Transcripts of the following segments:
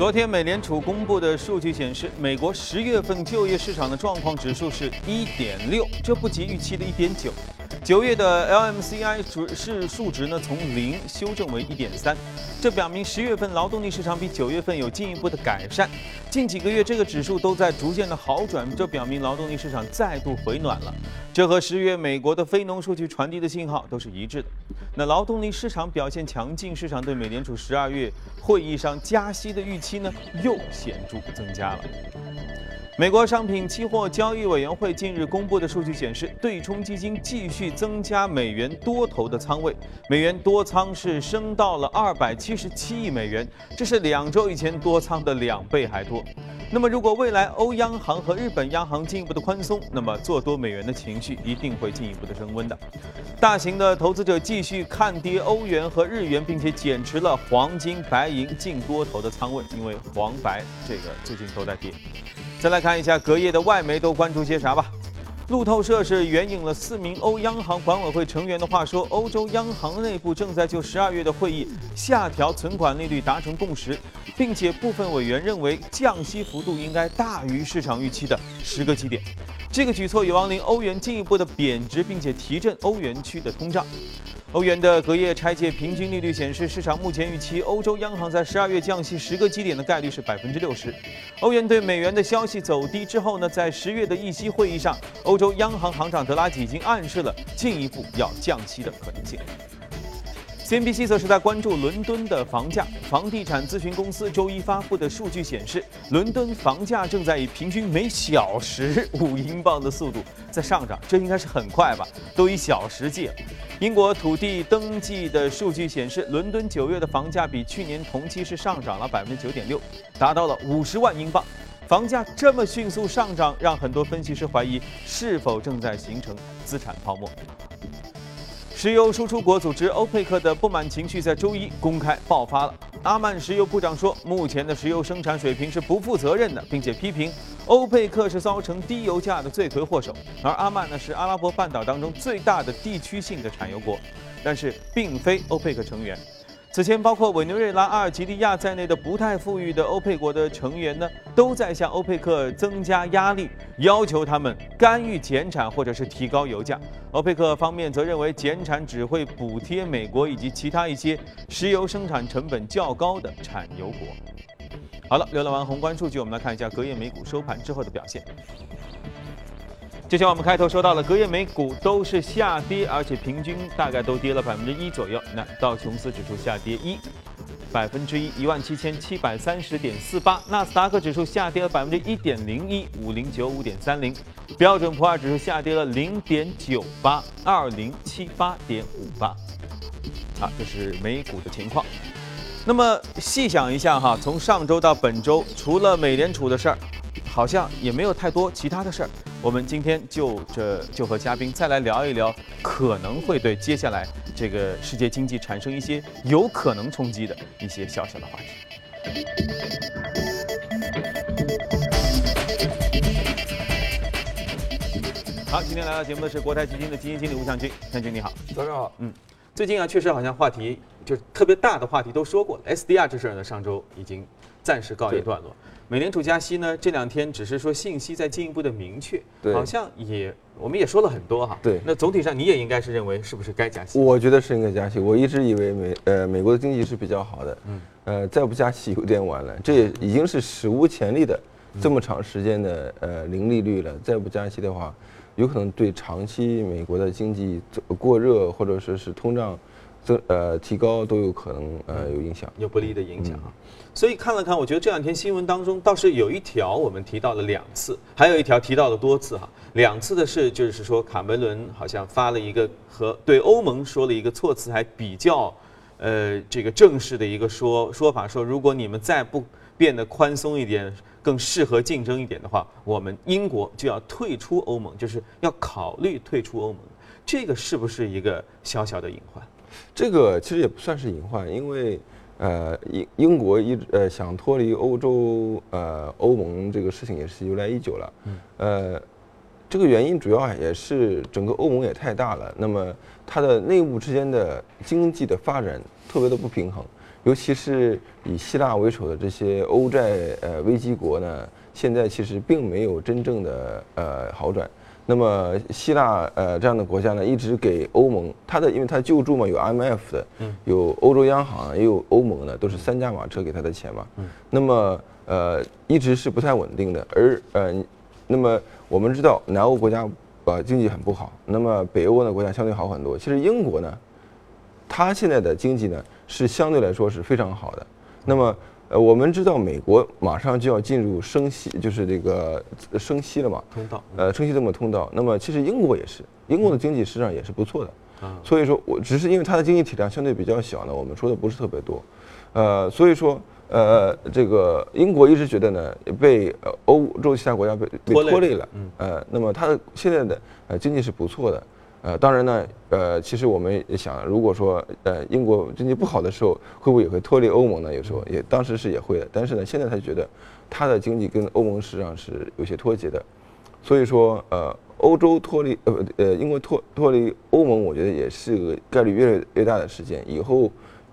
昨天，美联储公布的数据显示，美国十月份就业市场的状况指数是一点六，这不及预期的一点九。九月的 LMCI 指是数值呢，从零修正为一点三，这表明十月份劳动力市场比九月份有进一步的改善。近几个月这个指数都在逐渐的好转，这表明劳动力市场再度回暖了。这和十月美国的非农数据传递的信号都是一致的。那劳动力市场表现强劲，市场对美联储十二月会议上加息的预期呢，又显著增加了。美国商品期货交易委员会近日公布的数据显示，对冲基金继续增加美元多头的仓位，美元多仓是升到了二百七十七亿美元，这是两周以前多仓的两倍还多。那么，如果未来欧央行和日本央行进一步的宽松，那么做多美元的情绪一定会进一步的升温的。大型的投资者继续看跌欧元和日元，并且减持了黄金、白银净多头的仓位，因为黄白这个最近都在跌。再来看一下隔夜的外媒都关注些啥吧。路透社是援引了四名欧央行管委会成员的话说，欧洲央行内部正在就十二月的会议下调存款利率达成共识，并且部分委员认为降息幅度应该大于市场预期的十个基点。这个举措有望令欧元进一步的贬值，并且提振欧元区的通胀。欧元的隔夜拆借平均利率显示，市场目前预期欧洲央行在十二月降息十个基点的概率是百分之六十。欧元对美元的消息走低之后呢，在十月的议息会议上，欧洲央行行长德拉吉已经暗示了进一步要降息的可能性。CNBC 则是在关注伦敦的房价。房地产咨询公司周一发布的数据显示，伦敦房价正在以平均每小时五英镑的速度在上涨，这应该是很快吧？都以小时计。英国土地登记的数据显示，伦敦九月的房价比去年同期是上涨了百分之九点六，达到了五十万英镑。房价这么迅速上涨，让很多分析师怀疑是否正在形成资产泡沫。石油输出国组织欧佩克的不满情绪在周一公开爆发了。阿曼石油部长说，目前的石油生产水平是不负责任的，并且批评欧佩克是造成低油价的罪魁祸首。而阿曼呢，是阿拉伯半岛当中最大的地区性的产油国，但是并非欧佩克成员。此前，包括委内瑞拉、阿尔及利亚在内的不太富裕的欧佩国的成员呢，都在向欧佩克增加压力，要求他们干预减产或者是提高油价。欧佩克方面则认为，减产只会补贴美国以及其他一些石油生产成本较高的产油国。好了，浏览完宏观数据，我们来看一下隔夜美股收盘之后的表现。就像我们开头说到了，隔夜美股都是下跌，而且平均大概都跌了百分之一左右。那道琼斯指数下跌一百分之一，一万七千七百三十点四八；纳斯达克指数下跌了百分之一点零一，五零九五点三零；标准普尔指数下跌了零点九八，二零七八点五八。啊，这是美股的情况。那么细想一下哈，从上周到本周，除了美联储的事儿，好像也没有太多其他的事儿。我们今天就这就和嘉宾再来聊一聊，可能会对接下来这个世界经济产生一些有可能冲击的一些小小的话题。好，今天来到节目的是国泰基金的基金经理吴向军，向军你好，早上好。嗯，最近啊，确实好像话题就是特别大的话题都说过了，SDR 这事儿呢，上周已经暂时告一段落。美联储加息呢，这两天只是说信息在进一步的明确，好像也我们也说了很多哈。对，那总体上你也应该是认为是不是该加息？我觉得是应该加息。我一直以为美呃美国的经济是比较好的，嗯，呃再不加息有点晚了。这也已经是史无前例的这么长时间的呃零利率了，再不加息的话，有可能对长期美国的经济过热或者说是通胀增呃提高都有可能呃有影响，有不利的影响啊。所以看了看，我觉得这两天新闻当中倒是有一条我们提到了两次，还有一条提到了多次哈。两次的是就是说卡梅伦好像发了一个和对欧盟说了一个措辞还比较，呃这个正式的一个说说法，说如果你们再不变得宽松一点，更适合竞争一点的话，我们英国就要退出欧盟，就是要考虑退出欧盟。这个是不是一个小小的隐患？这个其实也不算是隐患，因为。呃，英英国一呃想脱离欧洲呃欧盟这个事情也是由来已久了。呃，这个原因主要也是整个欧盟也太大了，那么它的内部之间的经济的发展特别的不平衡，尤其是以希腊为首的这些欧债呃危机国呢，现在其实并没有真正的呃好转。那么希腊呃这样的国家呢，一直给欧盟它的，因为它救助嘛，有 IMF 的，有欧洲央行，也有欧盟的，都是三驾马车给他的钱嘛。那么呃一直是不太稳定的，而呃那么我们知道南欧国家呃经济很不好，那么北欧的国家相对好很多。其实英国呢，它现在的经济呢是相对来说是非常好的。那么呃，我们知道美国马上就要进入升息，就是这个升息了嘛，通道，呃，升息这么通道。那么其实英国也是，英国的经济实际上也是不错的，啊，所以说我只是因为它的经济体量相对比较小呢，我们说的不是特别多，呃，所以说呃，这个英国一直觉得呢被欧洲其他国家被被拖累了，嗯，呃，那么它的现在的呃经济是不错的。呃，当然呢，呃，其实我们也想，如果说呃英国经济不好的时候，会不会也会脱离欧盟呢？有时候也当时是也会的，但是呢，现在他觉得他的经济跟欧盟实际上是有些脱节的，所以说呃，欧洲脱离呃呃英国脱脱离欧盟，我觉得也是个概率越来越大的事件，以后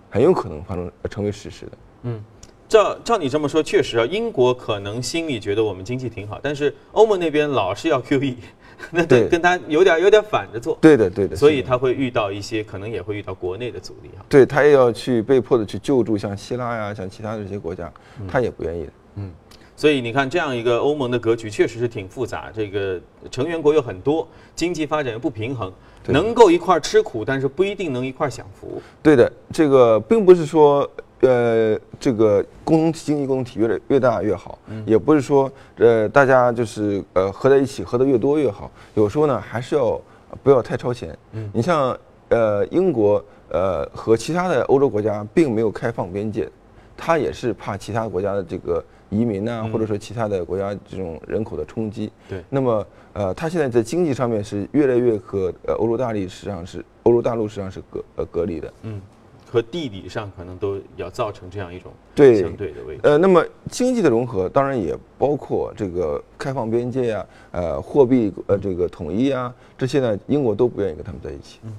很有可能发生成为事实的。嗯，照照你这么说，确实啊，英国可能心里觉得我们经济挺好，但是欧盟那边老是要 QE。那对，跟他有点有点反着做。对的，对的。所以他会遇到一些，可能也会遇到国内的阻力啊。对他也要去被迫的去救助，像希腊呀，像其他的这些国家，他也不愿意的。嗯，所以你看，这样一个欧盟的格局确实是挺复杂。这个成员国有很多，经济发展又不平衡，能够一块吃苦，但是不一定能一块享福。对的，这个并不是说。呃，这个共同体经济共同体越来越大越好，也不是说呃大家就是呃合在一起合的越多越好。有时候呢，还是要不要太超前。你像呃英国呃和其他的欧洲国家并没有开放边界，他也是怕其他国家的这个移民呐，或者说其他的国家这种人口的冲击。对。那么呃，他现在在经济上面是越来越和呃欧洲大陆实际上是欧洲大陆实际上是隔呃隔离的。嗯。和地理上可能都要造成这样一种对相对的位置。呃，那么经济的融合当然也包括这个开放边界啊，呃，货币呃这个统一啊，这些呢，英国都不愿意跟他们在一起。嗯，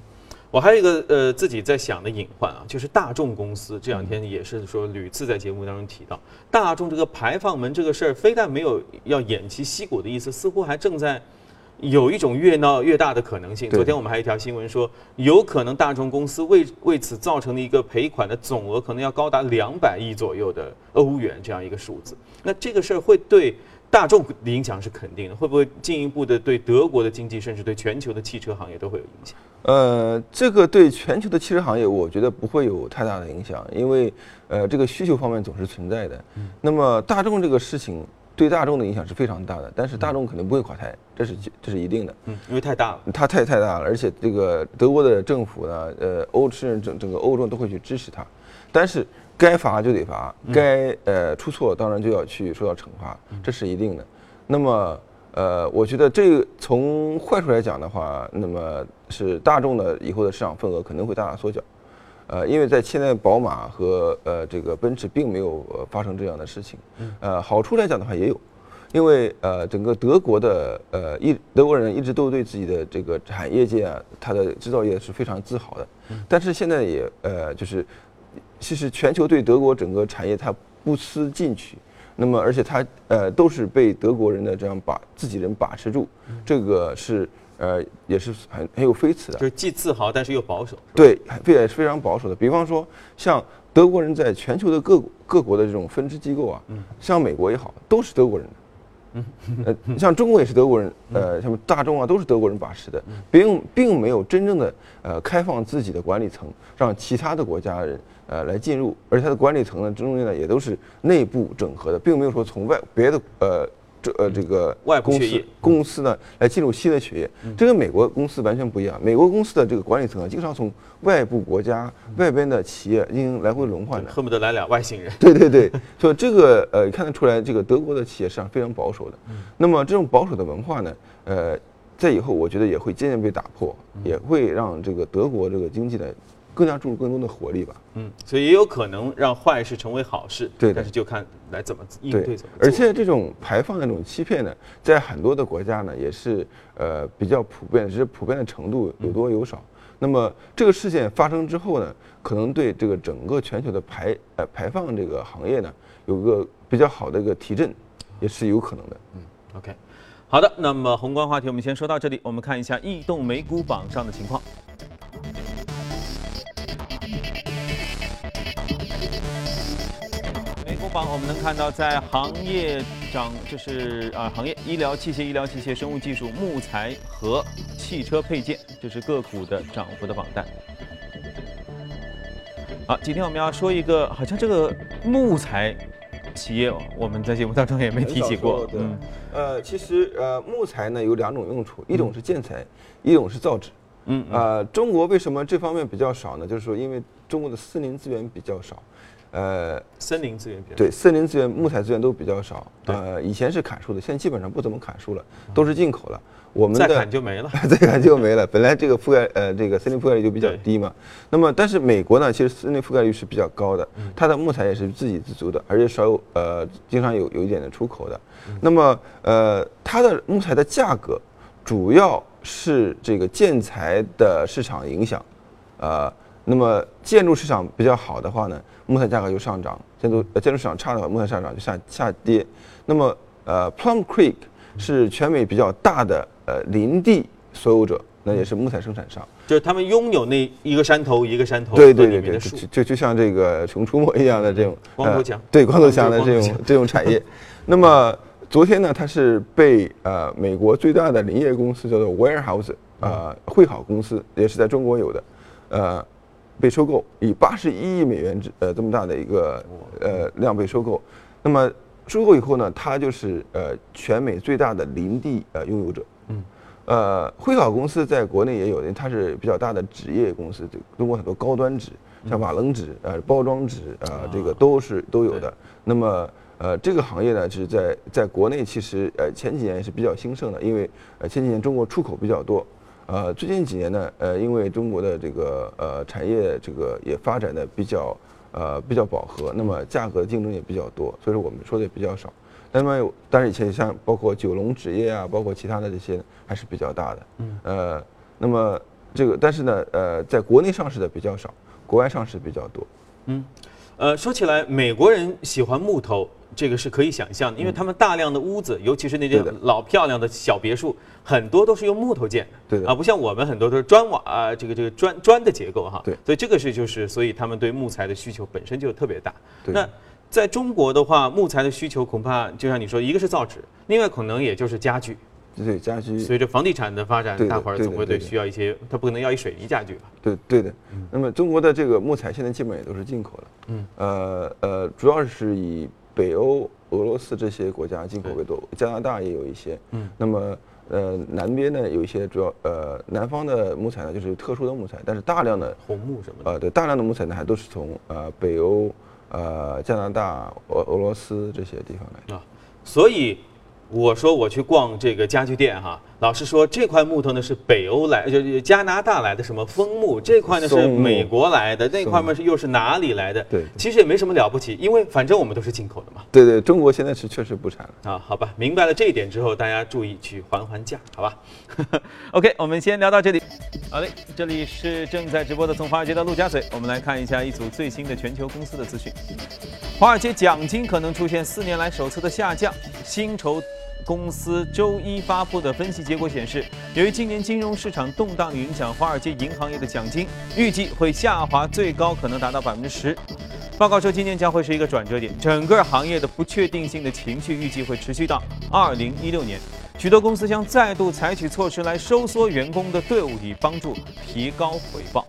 我还有一个呃自己在想的隐患啊，就是大众公司这两天也是说屡次在节目当中提到，大众这个排放门这个事儿，非但没有要偃旗息鼓的意思，似乎还正在。有一种越闹越大的可能性。昨天我们还有一条新闻说，有可能大众公司为为此造成的一个赔款的总额，可能要高达两百亿左右的欧元这样一个数字。那这个事儿会对大众的影响是肯定的，会不会进一步的对德国的经济，甚至对全球的汽车行业都会有影响？呃，这个对全球的汽车行业，我觉得不会有太大的影响，因为呃，这个需求方面总是存在的。那么大众这个事情。对大众的影响是非常大的，但是大众肯定不会垮台，这是这是一定的。嗯，因为太大了，它太太大了，而且这个德国的政府呢，呃，欧甚至整整个欧洲都会去支持它，但是该罚就得罚，该呃出错当然就要去受到惩罚，这是一定的。那么呃，我觉得这个从坏处来讲的话，那么是大众的以后的市场份额可能会大大缩小。呃，因为在现在宝马和呃这个奔驰并没有发生这样的事情，呃，好处来讲的话也有，因为呃整个德国的呃一德国人一直都对自己的这个产业界啊，它的制造业是非常自豪的，但是现在也呃就是，其实全球对德国整个产业它不思进取，那么而且它呃都是被德国人的这样把自己人把持住，这个是。呃，也是很很有飞驰的，就是既自豪但是又保守。对，非也是非常保守的。比方说，像德国人在全球的各各国的这种分支机构啊，像美国也好，都是德国人的。嗯，呃，像中国也是德国人，呃，什么大众啊，都是德国人把持的，并并没有真正的呃开放自己的管理层，让其他的国家人呃来进入，而且它的管理层呢，中间呢也都是内部整合的，并没有说从外别的呃。这呃，这个外公司公司呢，来进入新的血液，这跟美国公司完全不一样。美国公司的这个管理层啊，经常从外部国家、外边的企业进行来回轮换的，恨不得来俩外星人。对对对，所以这个呃，看得出来，这个德国的企业实际上非常保守的。那么这种保守的文化呢，呃，在以后我觉得也会渐渐被打破，也会让这个德国这个经济呢。更加注入更多的活力吧。嗯，所以也有可能让坏事成为好事。对，但是就看来怎么应对怎么。而且这种排放的这种欺骗呢，在很多的国家呢，也是呃比较普遍，只是普遍的程度有多有少。那么这个事件发生之后呢，可能对这个整个全球的排呃排放这个行业呢，有个比较好的一个提振，也是有可能的。嗯，OK，好的，那么宏观话题我们先说到这里，我们看一下异动美股榜上的情况。榜我们能看到，在行业涨，就是啊，行业医疗器械、医疗器械、生物技术、木材和汽车配件，这是个股的涨幅的榜单。好，今天我们要说一个，好像这个木材企业，我们在节目当中也没提起过。嗯，呃，其实呃，木材呢有两种用处，一种是建材，一种是造纸。嗯，啊，中国为什么这方面比较少呢？就是说，因为中国的森林资源比较少。呃，森林资源比较对，森林资源、木材资源都比较少。呃，以前是砍树的，现在基本上不怎么砍树了，都是进口了。我们再砍就没了，再砍就没了。本来这个覆盖呃这个森林覆盖率就比较低嘛。那么，但是美国呢，其实森林覆盖率是比较高的，它的木材也是自给自足的，而且少有呃经常有有一点的出口的。那么呃，它的木材的价格主要是这个建材的市场影响，呃，那么建筑市场比较好的话呢，木材价格就上涨；建筑建筑市场差的话，木材上涨就下下跌。那么呃，Plum Creek 是全美比较大的。呃，林地所有者，那也是木材生产商，就是他们拥有那一个山头一个山头对对对对，就就像这个《熊出没》一样的这种 光头强，对光头强的这种这种产业。那么昨天呢，它是被呃美国最大的林业公司叫做 Warehouse 呃汇好公司，也是在中国有的，呃被收购，以八十一亿美元之呃这么大的一个呃量被收购。那么收购以后呢，它就是呃全美最大的林地呃拥有者。嗯，呃，辉考公司在国内也有，它是比较大的纸业公司，就中国很多高端纸，像瓦楞纸、呃，包装纸，呃，这个都是都有的。那么，呃，这个行业呢，是在在国内其实呃前几年是比较兴盛的，因为呃前几年中国出口比较多，呃，最近几年呢，呃，因为中国的这个呃产业这个也发展的比较呃比较饱和，那么价格竞争也比较多，所以说我们说的也比较少。那么，但是以前像包括九龙纸业啊，包括其他的这些还是比较大的。嗯。呃，那么这个，但是呢，呃，在国内上市的比较少，国外上市比较多。嗯。呃，说起来，美国人喜欢木头，这个是可以想象的，因为他们大量的屋子，尤其是那些老漂亮的小别墅，很多都是用木头建的。对。啊，不像我们很多都是砖瓦啊，这个这个砖砖的结构哈。对。所以这个是就是，所以他们对木材的需求本身就特别大。对。那。在中国的话，木材的需求恐怕就像你说，一个是造纸，另外可能也就是家具。对家具。随着房地产的发展，大伙儿总会对需要一些，他不可能要一水泥家具吧？对对的。那么中国的这个木材现在基本也都是进口的。嗯。呃呃，主要是以北欧、俄罗斯这些国家进口为多，加拿大也有一些。嗯。那么呃，南边呢有一些主要呃，南方的木材呢就是特殊的木材，但是大量的红木什么的。呃，对，大量的木材呢还都是从呃北欧。呃，加拿大、俄俄罗斯这些地方来啊，所以我说我去逛这个家具店哈，老师说这块木头呢是北欧来，就加拿大来的什么枫木，这块呢是美国来的，那块嘛是又是哪里来的？对，其实也没什么了不起，因为反正我们都是进口的嘛。对对，中国现在是确实不产了啊。好吧，明白了这一点之后，大家注意去还还价，好吧？OK，我们先聊到这里。好嘞，这里是正在直播的从华尔街到陆家嘴，我们来看一下一组最新的全球公司的资讯。华尔街奖金可能出现四年来首次的下降。薪酬公司周一发布的分析结果显示，由于今年金融市场动荡影响，华尔街银行业的奖金预计会下滑，最高可能达到百分之十。报告说，今年将会是一个转折点，整个行业的不确定性的情绪预计会持续到二零一六年。许多公司将再度采取措施来收缩员工的队伍，以帮助提高回报。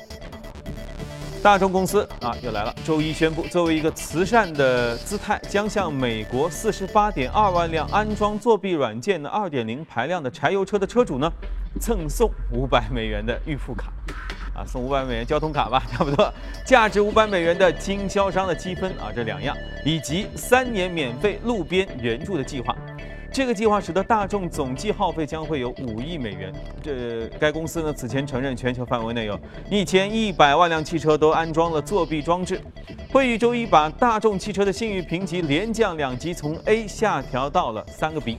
大众公司啊，又来了。周一宣布，作为一个慈善的姿态，将向美国四十八点二万辆安装作弊软件的二点零排量的柴油车的车主呢，赠送五百美元的预付卡，啊，送五百美元交通卡吧，差不多，价值五百美元的经销商的积分啊，这两样，以及三年免费路边援助的计划。这个计划使得大众总计耗费将会有五亿美元。这该公司呢此前承认，全球范围内有一千一百万辆汽车都安装了作弊装置。会议周一把大众汽车的信誉评级连降两级，从 A 下调到了三个 B。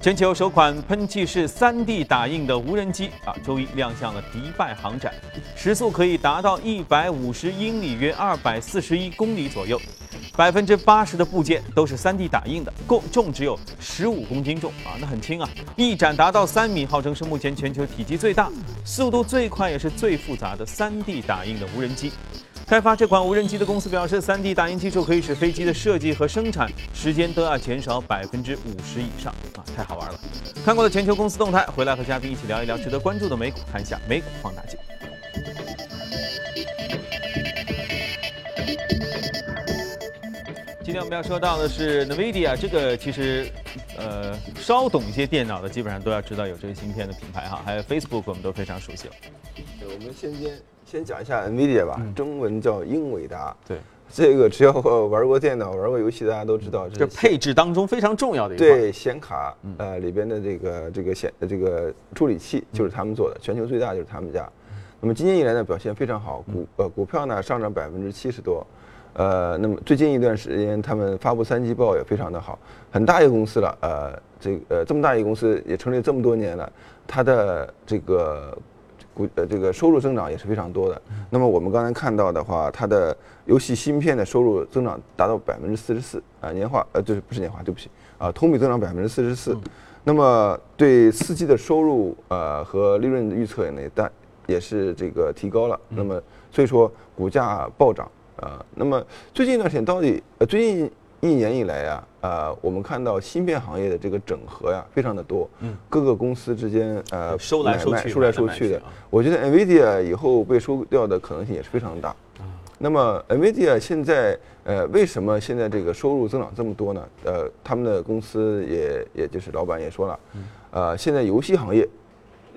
全球首款喷气式 3D 打印的无人机啊，周一亮相了迪拜航展，时速可以达到一百五十英里，约二百四十一公里左右。百分之八十的部件都是 3D 打印的，共重只有十五公斤重啊，那很轻啊！翼展达到三米，号称是目前全球体积最大、速度最快也是最复杂的 3D 打印的无人机。开发这款无人机的公司表示，3D 打印技术可以使飞机的设计和生产时间都要减少百分之五十以上啊，太好玩了！看过了全球公司动态，回来和嘉宾一起聊一聊值得关注的美股，看一下美股放大镜。今天我们要说到的是 NVIDIA，这个其实，呃，稍懂一些电脑的，基本上都要知道有这个芯片的品牌哈。还有 Facebook，我们都非常熟悉了。对，我们先先先讲一下 NVIDIA 吧，中文叫英伟达。对，这个只要玩过电脑、玩过游戏，大家都知道，这配置当中非常重要的一块。对，显卡，呃，里边的这个这个显这个处理器就是他们做的，全球最大就是他们家。那么今年以来呢，表现非常好，股呃股票呢上涨百分之七十多。呃，那么最近一段时间，他们发布三季报也非常的好，很大一个公司了。呃，这呃这么大一个公司也成立这么多年了，它的这个股呃这个收入增长也是非常多的。那么我们刚才看到的话，它的游戏芯片的收入增长达到百分之四十四啊，年化呃就是不是年化，对不起啊，同比增长百分之四十四。那么对四季的收入呃和利润的预测呢，但也是这个提高了。那么所以说股价暴涨。啊，那么最近一段时间到底呃，最近一年以来呀，呃，我们看到芯片行业的这个整合呀，非常的多，嗯，各个公司之间呃收来收去，收来收去的。我觉得 NVIDIA 以后被收掉的可能性也是非常大。那么 NVIDIA 现在呃，为什么现在这个收入增长这么多呢？呃，他们的公司也也就是老板也说了，呃，现在游戏行业，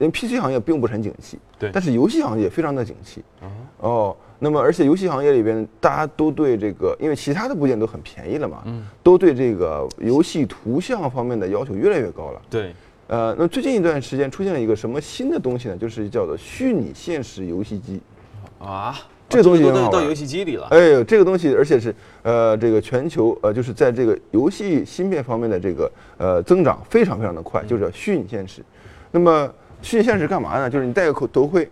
因为 PC 行业并不是很景气，对，但是游戏行业非常的景气。哦。那么，而且游戏行业里边，大家都对这个，因为其他的部件都很便宜了嘛，嗯，都对这个游戏图像方面的要求越来越高了。对，呃，那最近一段时间出现了一个什么新的东西呢？就是叫做虚拟现实游戏机。啊，这个东西到游戏机里了。哎呦，这个东西，而且是呃，这个全球呃，就是在这个游戏芯片方面的这个呃增长非常非常的快，就是叫虚拟现实。那么虚拟现实干嘛呢？就是你戴个口头盔。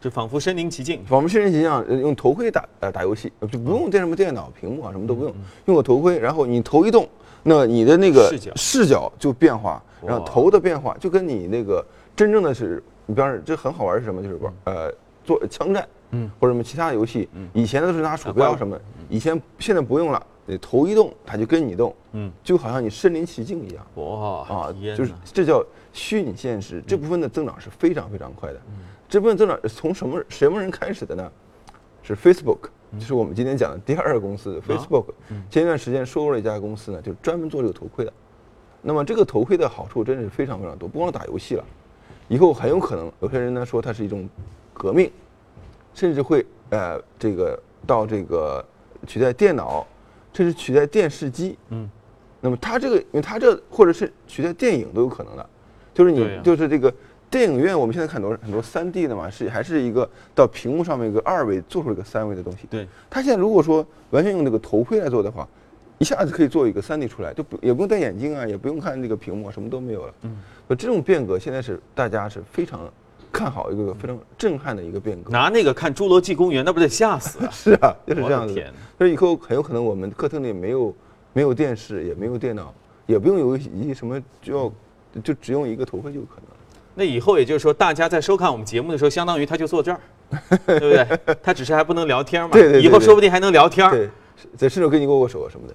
就仿佛身临其境，仿佛身临其境，用头盔打呃打游戏，就不用电什么电脑屏幕啊，什么都不用，用个头盔，然后你头一动，那你的那个视角。视角就变化，然后头的变化就跟你那个真正的是，你比方说这很好玩是什么？就是玩呃做枪战，嗯，或者什么其他的游戏，以前都是拿鼠标什么，以前现在不用了，你头一动它就跟你动，嗯，就好像你身临其境一样，哇啊，就是这叫虚拟现实，这部分的增长是非常非常快的。这部分增长从什么什么人开始的呢？是 Facebook，就是我们今天讲的第二个公司 Facebook。前一段时间收购了一家公司呢，就专门做这个头盔的。那么这个头盔的好处真的是非常非常多，不光打游戏了，以后很有可能有些人呢说它是一种革命，甚至会呃这个到这个取代电脑，这是取代电视机。嗯。那么它这个，因为它这或者是取代电影都有可能的，就是你就是这个。电影院我们现在看多很多三 D 的嘛，是还是一个到屏幕上面一个二维做出一个三维的东西。对，它现在如果说完全用这个头盔来做的话，一下子可以做一个三 D 出来，就不也不用戴眼镜啊，也不用看那个屏幕，什么都没有了。嗯，那这种变革现在是大家是非常看好一个非常震撼的一个变革。拿那个看《侏罗纪公园》，那不得吓死？是啊，就是这样子。所以以后很有可能我们客厅里没有没有电视，也没有电脑，也不用有一什么，就要就只用一个头盔就可能。那以后也就是说，大家在收看我们节目的时候，相当于他就坐这儿，对不对？他只是还不能聊天嘛。对对。以后说不定还能聊天。对，在甚至跟你握握手啊什么的。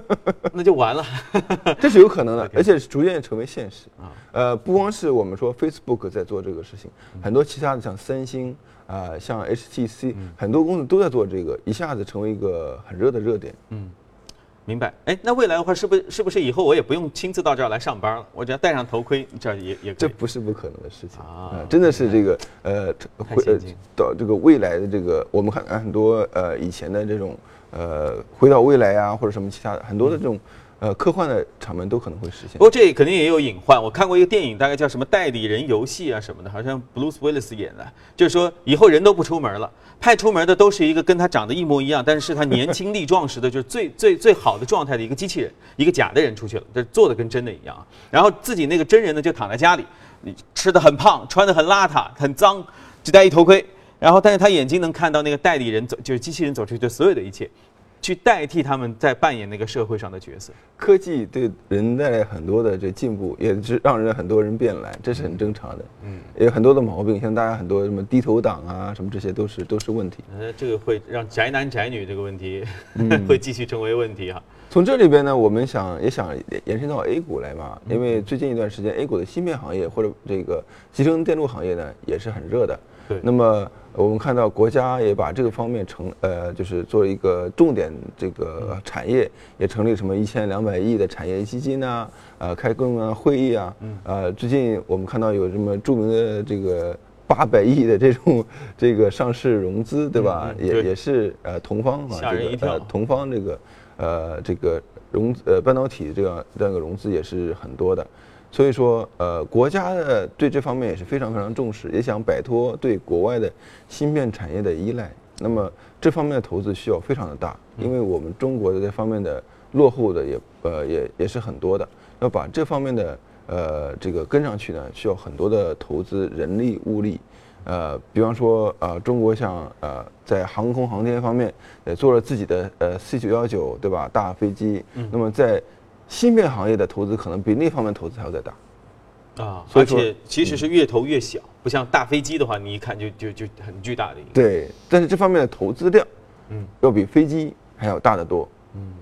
那就完了。这是有可能的，而且逐渐成为现实啊。呃，不光是我们说 Facebook 在做这个事情，很多其他的像三星啊，像 HTC，很多公司都在做这个，一下子成为一个很热的热点。嗯。明白，哎，那未来的话，是不是是不是以后我也不用亲自到这儿来上班了？我只要戴上头盔，这也也这不是不可能的事情啊！真的是这个呃，会到这个未来的这个，我们看很多呃以前的这种呃回到未来啊，或者什么其他的很多的这种呃科幻的场面都可能会实现不。过这肯定也有隐患。我看过一个电影，大概叫什么《代理人游戏》啊什么的，好像 Bruce Willis 演的，就是说以后人都不出门了，派出门的都是一个跟他长得一模一样，但是是他年轻力壮时的，就是最 最最好的状态的一个机器人，一个假的人出去了，这做的跟真的一样啊。然后自己那个真人呢就躺在家里，你吃的很胖，穿的很邋遢，很脏，只戴一头盔。然后，但是他眼睛能看到那个代理人走，就是机器人走出去的所有的一切，去代替他们在扮演那个社会上的角色。科技对人带来很多的这进步，也是让人很多人变懒，这是很正常的。嗯，也有很多的毛病，像大家很多什么低头党啊，什么这些都是都是问题。呃，这个会让宅男宅女这个问题 会继续成为问题哈。从这里边呢，我们想也想延伸到 A 股来嘛，因为最近一段时间 A 股的芯片行业或者这个集成电路行业呢也是很热的。对，那么我们看到国家也把这个方面成呃，就是做一个重点这个产业，也成立什么一千两百亿的产业基金呐，呃，开各种会议啊，呃，最近我们看到有什么著名的这个八百亿的这种这个上市融资，对吧？也也是呃同方啊，这个呃同方这个呃这个融呃半导体这样这样一个融资也是很多的。所以说，呃，国家的对这方面也是非常非常重视，也想摆脱对国外的芯片产业的依赖。那么这方面的投资需要非常的大，因为我们中国的这方面的落后的也呃也也是很多的。要把这方面的呃这个跟上去呢，需要很多的投资人力物力。呃，比方说呃，中国像呃在航空航天方面也做了自己的呃 C 九幺九对吧大飞机，那么在芯片行业的投资可能比那方面投资还要再大，啊，而且其实是越投越小，不像大飞机的话，你一看就就就很巨大的一个。对，但是这方面的投资量，嗯，要比飞机还要大得多。嗯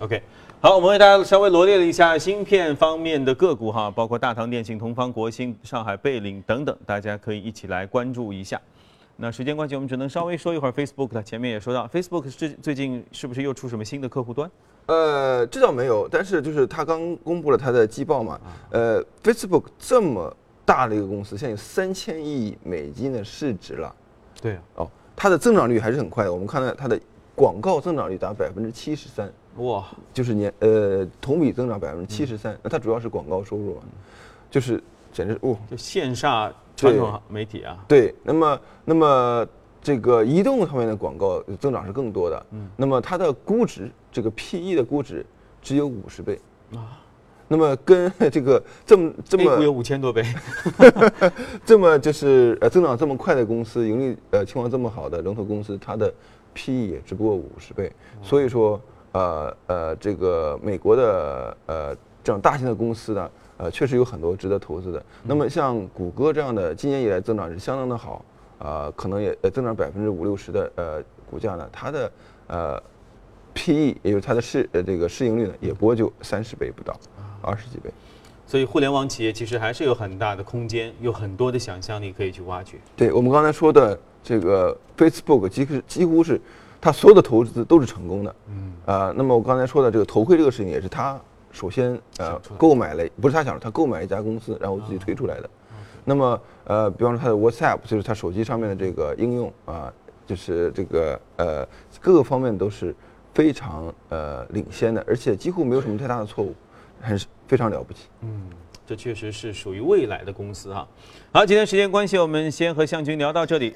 ，OK，好，我们为大家稍微罗列了一下芯片方面的个股哈，包括大唐电信、同方、国兴、上海贝岭等等，大家可以一起来关注一下。那时间关系，我们只能稍微说一会儿 Facebook 的。前面也说到，Facebook 最最近是不是又出什么新的客户端？呃，这倒没有，但是就是他刚公布了他的季报嘛。呃，Facebook 这么大的一个公司，现在有三千亿美金的市值了。对。哦，它的增长率还是很快的。我们看到它的广告增长率达百分之七十三。哇。就是年呃同比增长百分之七十三。那它主要是广告收入啊，就是简直哦。就线下传统媒体啊。对。那么，那么。这个移动方面的广告增长是更多的，嗯，那么它的估值，这个 P E 的估值只有五十倍。啊，那么跟这个这么这么有五千多倍，这么就是呃增长这么快的公司，盈利呃情况这么好的龙头公司，它的 P E 也只不过五十倍，所以说呃呃这个美国的呃这样大型的公司呢，呃确实有很多值得投资的。那么像谷歌这样的，今年以来增长是相当的好。啊，可能也呃增长百分之五六十的呃股价呢，它的呃 P E 也就是它的市呃这个市盈率呢，也不过就三十倍不到，二十几倍。所以互联网企业其实还是有很大的空间，有很多的想象力可以去挖掘。对我们刚才说的这个 Facebook，几乎几乎是它所有的投资都是成功的。嗯。啊，那么我刚才说的这个头盔这个事情，也是他首先呃购买了，不是他想，他购买一家公司，然后自己推出来的。那么，呃，比方说它的 WhatsApp，就是它手机上面的这个应用啊，就是这个呃各个方面都是非常呃领先的，而且几乎没有什么太大的错误，很非常了不起。嗯，这确实是属于未来的公司啊。好，今天时间关系，我们先和向军聊到这里。